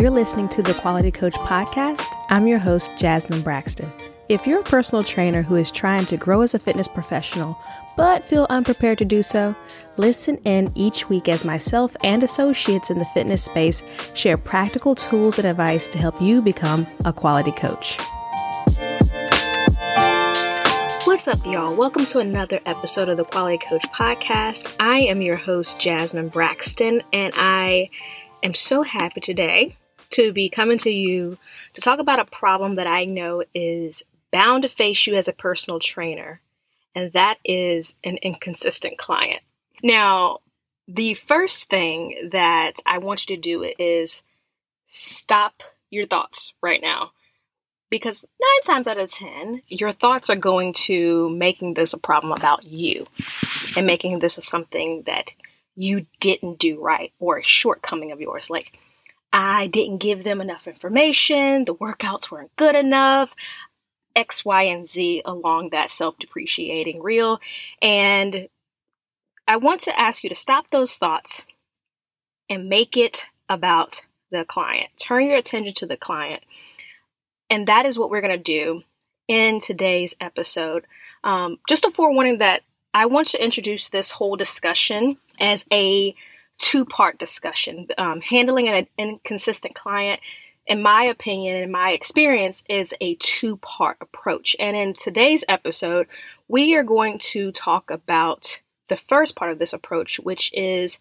You're listening to the Quality Coach Podcast. I'm your host, Jasmine Braxton. If you're a personal trainer who is trying to grow as a fitness professional but feel unprepared to do so, listen in each week as myself and associates in the fitness space share practical tools and advice to help you become a quality coach. What's up, y'all? Welcome to another episode of the Quality Coach Podcast. I am your host, Jasmine Braxton, and I am so happy today to be coming to you to talk about a problem that I know is bound to face you as a personal trainer, and that is an inconsistent client. Now, the first thing that I want you to do is stop your thoughts right now. Because nine times out of 10, your thoughts are going to making this a problem about you and making this a something that you didn't do right or a shortcoming of yours. Like, I didn't give them enough information, the workouts weren't good enough, X, Y, and Z along that self depreciating reel. And I want to ask you to stop those thoughts and make it about the client. Turn your attention to the client. And that is what we're going to do in today's episode. Um, just a forewarning that I want to introduce this whole discussion as a two part discussion. Um, handling an inconsistent client, in my opinion, and my experience, is a two part approach. And in today's episode, we are going to talk about the first part of this approach, which is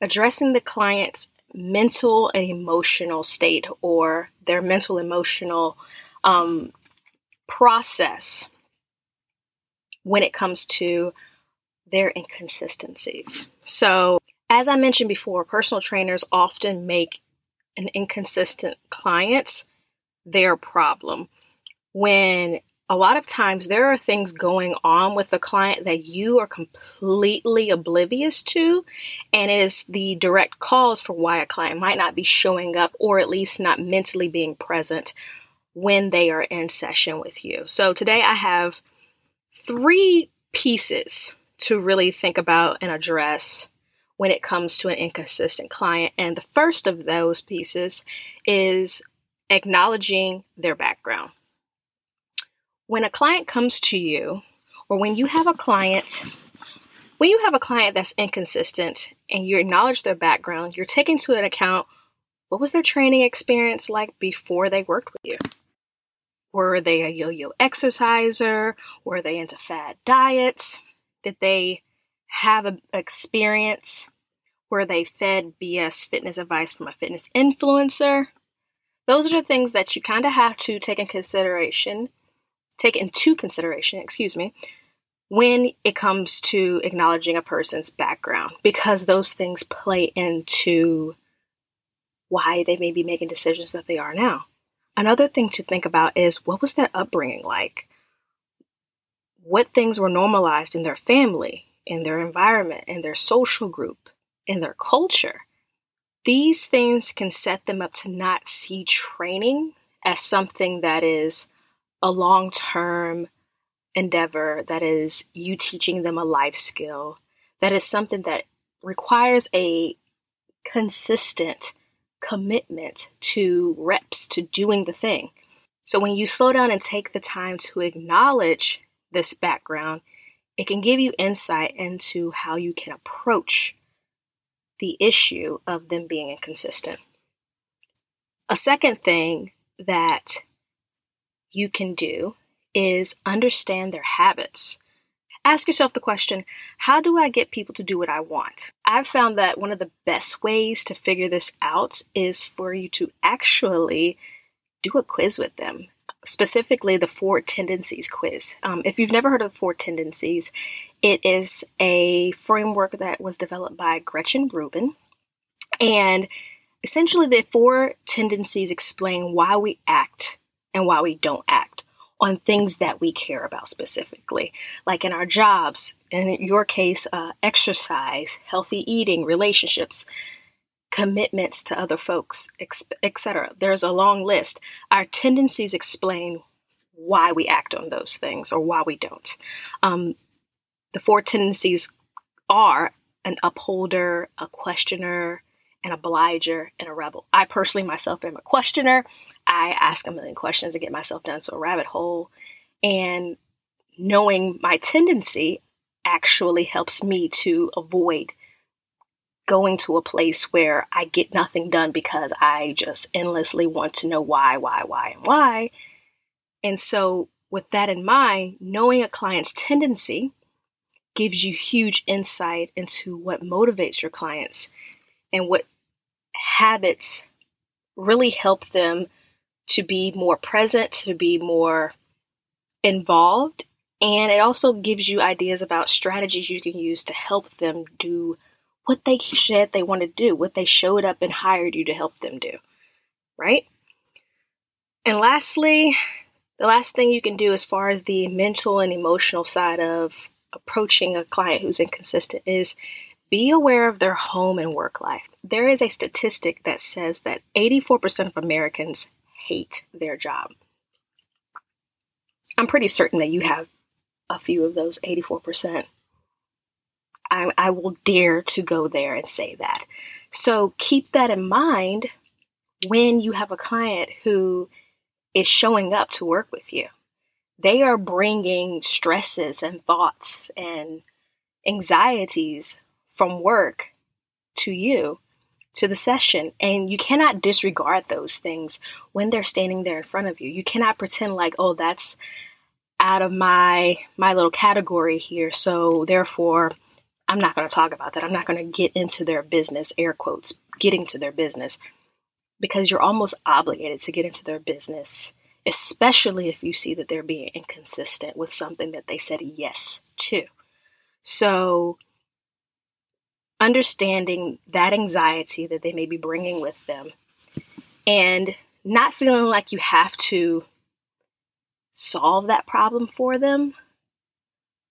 addressing the client's mental and emotional state or their mental emotional um, process when it comes to their inconsistencies. So, as I mentioned before, personal trainers often make an inconsistent client their problem when a lot of times there are things going on with the client that you are completely oblivious to, and it is the direct cause for why a client might not be showing up or at least not mentally being present when they are in session with you. So today I have three pieces to really think about and address when it comes to an inconsistent client. And the first of those pieces is acknowledging their background. When a client comes to you, or when you have a client, when you have a client that's inconsistent and you acknowledge their background, you're taking into account what was their training experience like before they worked with you? Were they a yo yo exerciser? Were they into fad diets? Did they have an experience where they fed BS fitness advice from a fitness influencer? Those are the things that you kind of have to take in consideration, take into consideration, excuse me, when it comes to acknowledging a person's background, because those things play into why they may be making decisions that they are now. Another thing to think about is what was their upbringing like? What things were normalized in their family, in their environment, in their social group, in their culture? These things can set them up to not see training as something that is a long term endeavor, that is you teaching them a life skill, that is something that requires a consistent commitment to reps, to doing the thing. So when you slow down and take the time to acknowledge this background, it can give you insight into how you can approach the issue of them being inconsistent. A second thing that you can do is understand their habits. Ask yourself the question how do I get people to do what I want? I've found that one of the best ways to figure this out is for you to actually do a quiz with them, specifically the Four Tendencies quiz. Um, if you've never heard of the Four Tendencies, it is a framework that was developed by Gretchen Rubin. And essentially, the four tendencies explain why we act and why we don't act on things that we care about specifically, like in our jobs, in your case, uh, exercise, healthy eating, relationships, commitments to other folks, etc. There's a long list. Our tendencies explain why we act on those things or why we don't. Um, the four tendencies are an upholder, a questioner, an obliger, and a rebel. I personally myself am a questioner. I ask a million questions to get myself down to a rabbit hole. And knowing my tendency actually helps me to avoid going to a place where I get nothing done because I just endlessly want to know why, why, why, and why. And so, with that in mind, knowing a client's tendency gives you huge insight into what motivates your clients and what habits really help them to be more present, to be more involved. And it also gives you ideas about strategies you can use to help them do what they said they want to do, what they showed up and hired you to help them do. Right? And lastly, the last thing you can do as far as the mental and emotional side of approaching a client who's inconsistent is be aware of their home and work life. There is a statistic that says that 84% of Americans hate their job. I'm pretty certain that you have a few of those 84%. I, I will dare to go there and say that. So keep that in mind when you have a client who is showing up to work with you. They are bringing stresses and thoughts and anxieties from work to you to the session and you cannot disregard those things when they're standing there in front of you you cannot pretend like oh that's out of my my little category here so therefore i'm not going to talk about that. I'm not going to get into their business air quotes getting to their business because you're almost obligated to get into their business especially if you see that they're being inconsistent with something that they said yes to. So understanding that anxiety that they may be bringing with them and not feeling like you have to solve that problem for them,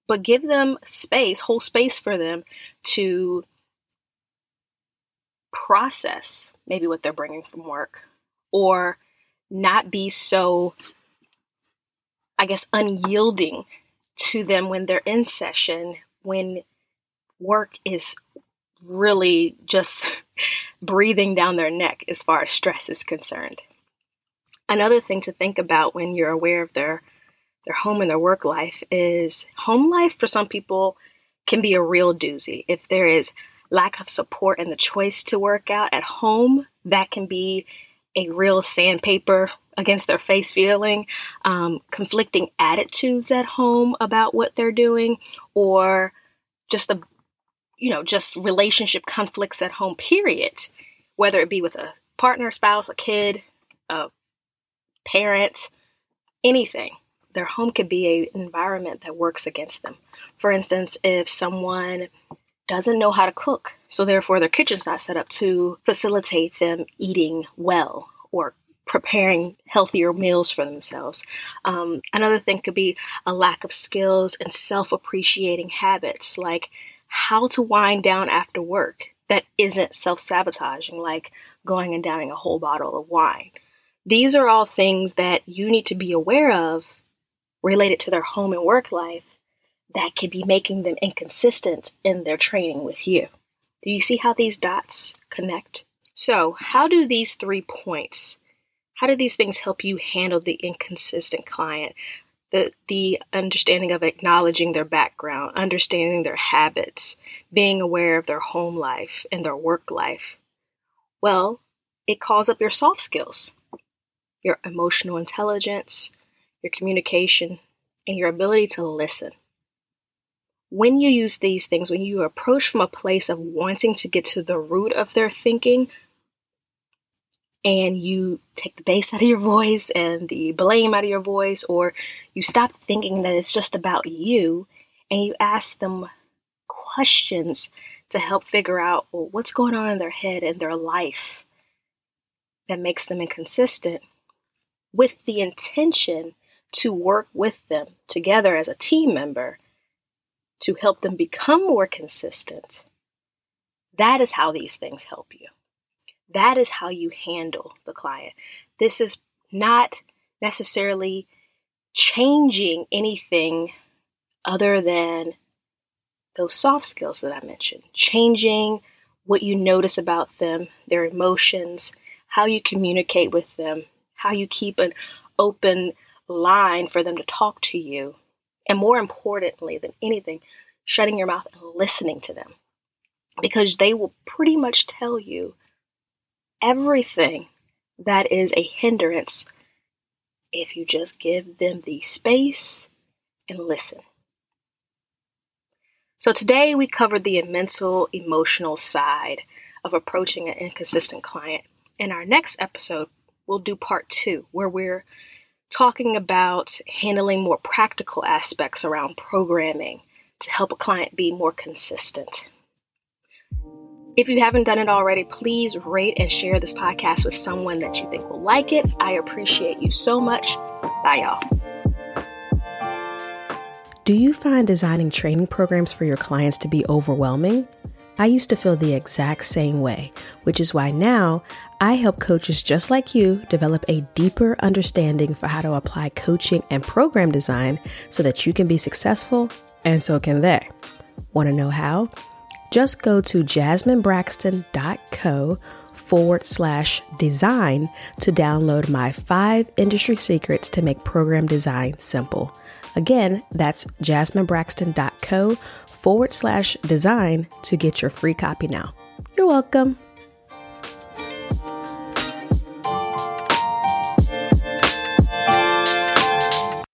but give them space, whole space for them to process maybe what they're bringing from work or not be so, I guess, unyielding to them when they're in session, when work is really just breathing down their neck as far as stress is concerned. Another thing to think about when you're aware of their their home and their work life is home life for some people can be a real doozy. If there is lack of support and the choice to work out at home, that can be a real sandpaper against their face feeling, um, conflicting attitudes at home about what they're doing, or just a you know, just relationship conflicts at home, period, whether it be with a partner, spouse, a kid, a parent, anything. Their home could be an environment that works against them. For instance, if someone doesn't know how to cook, so therefore their kitchen's not set up to facilitate them eating well or preparing healthier meals for themselves. Um, another thing could be a lack of skills and self appreciating habits like how to wind down after work that isn't self sabotaging, like going and downing a whole bottle of wine. These are all things that you need to be aware of related to their home and work life that could be making them inconsistent in their training with you. Do you see how these dots connect? So, how do these three points, how do these things help you handle the inconsistent client? the the understanding of acknowledging their background, understanding their habits, being aware of their home life and their work life. Well, it calls up your soft skills, your emotional intelligence, your communication, and your ability to listen. When you use these things, when you approach from a place of wanting to get to the root of their thinking, and you take the bass out of your voice and the blame out of your voice, or you stop thinking that it's just about you and you ask them questions to help figure out well, what's going on in their head and their life that makes them inconsistent with the intention to work with them together as a team member to help them become more consistent. That is how these things help you. That is how you handle the client. This is not necessarily changing anything other than those soft skills that I mentioned, changing what you notice about them, their emotions, how you communicate with them, how you keep an open line for them to talk to you, and more importantly than anything, shutting your mouth and listening to them. Because they will pretty much tell you everything that is a hindrance if you just give them the space and listen. So, today we covered the mental, emotional side of approaching an inconsistent client. In our next episode, we'll do part two, where we're talking about handling more practical aspects around programming to help a client be more consistent. If you haven't done it already, please rate and share this podcast with someone that you think will like it. I appreciate you so much. Bye, y'all. Do you find designing training programs for your clients to be overwhelming? I used to feel the exact same way, which is why now I help coaches just like you develop a deeper understanding for how to apply coaching and program design so that you can be successful and so can they. Want to know how? Just go to jasminebraxton.co forward slash design to download my five industry secrets to make program design simple. Again, that's jasminebraxton.co forward slash design to get your free copy now. You're welcome.